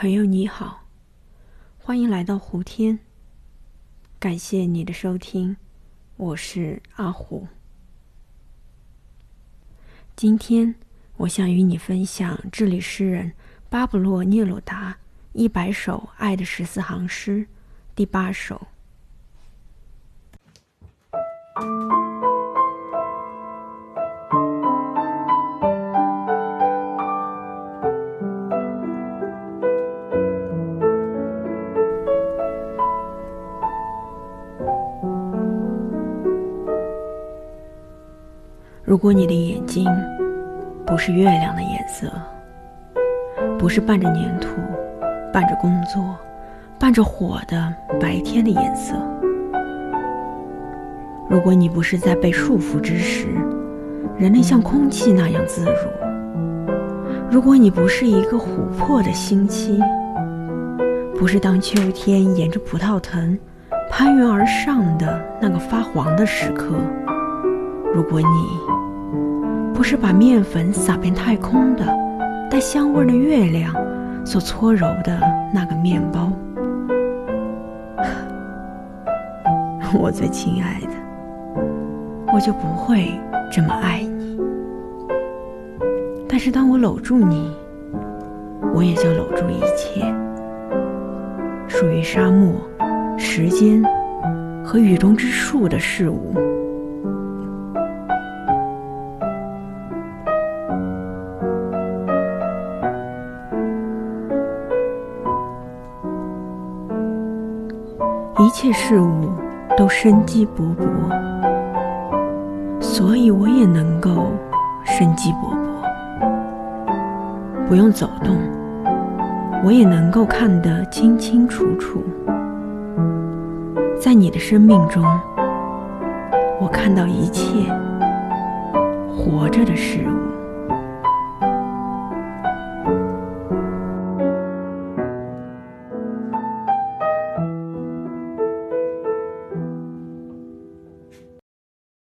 朋友你好，欢迎来到胡天。感谢你的收听，我是阿虎。今天我想与你分享智利诗人巴布洛·涅鲁达一百首爱的十四行诗第八首。如果你的眼睛不是月亮的颜色，不是伴着粘土、伴着工作、伴着火的白天的颜色；如果你不是在被束缚之时，人类像空气那样自如；如果你不是一个琥珀的星期，不是当秋天沿着葡萄藤攀援而上的那个发黄的时刻；如果你……不是把面粉撒遍太空的带香味的月亮所搓揉的那个面包，我最亲爱的，我就不会这么爱你。但是当我搂住你，我也就搂住一切属于沙漠、时间和雨中之树的事物。一切事物都生机勃勃，所以我也能够生机勃勃。不用走动，我也能够看得清清楚楚。在你的生命中，我看到一切活着的事物。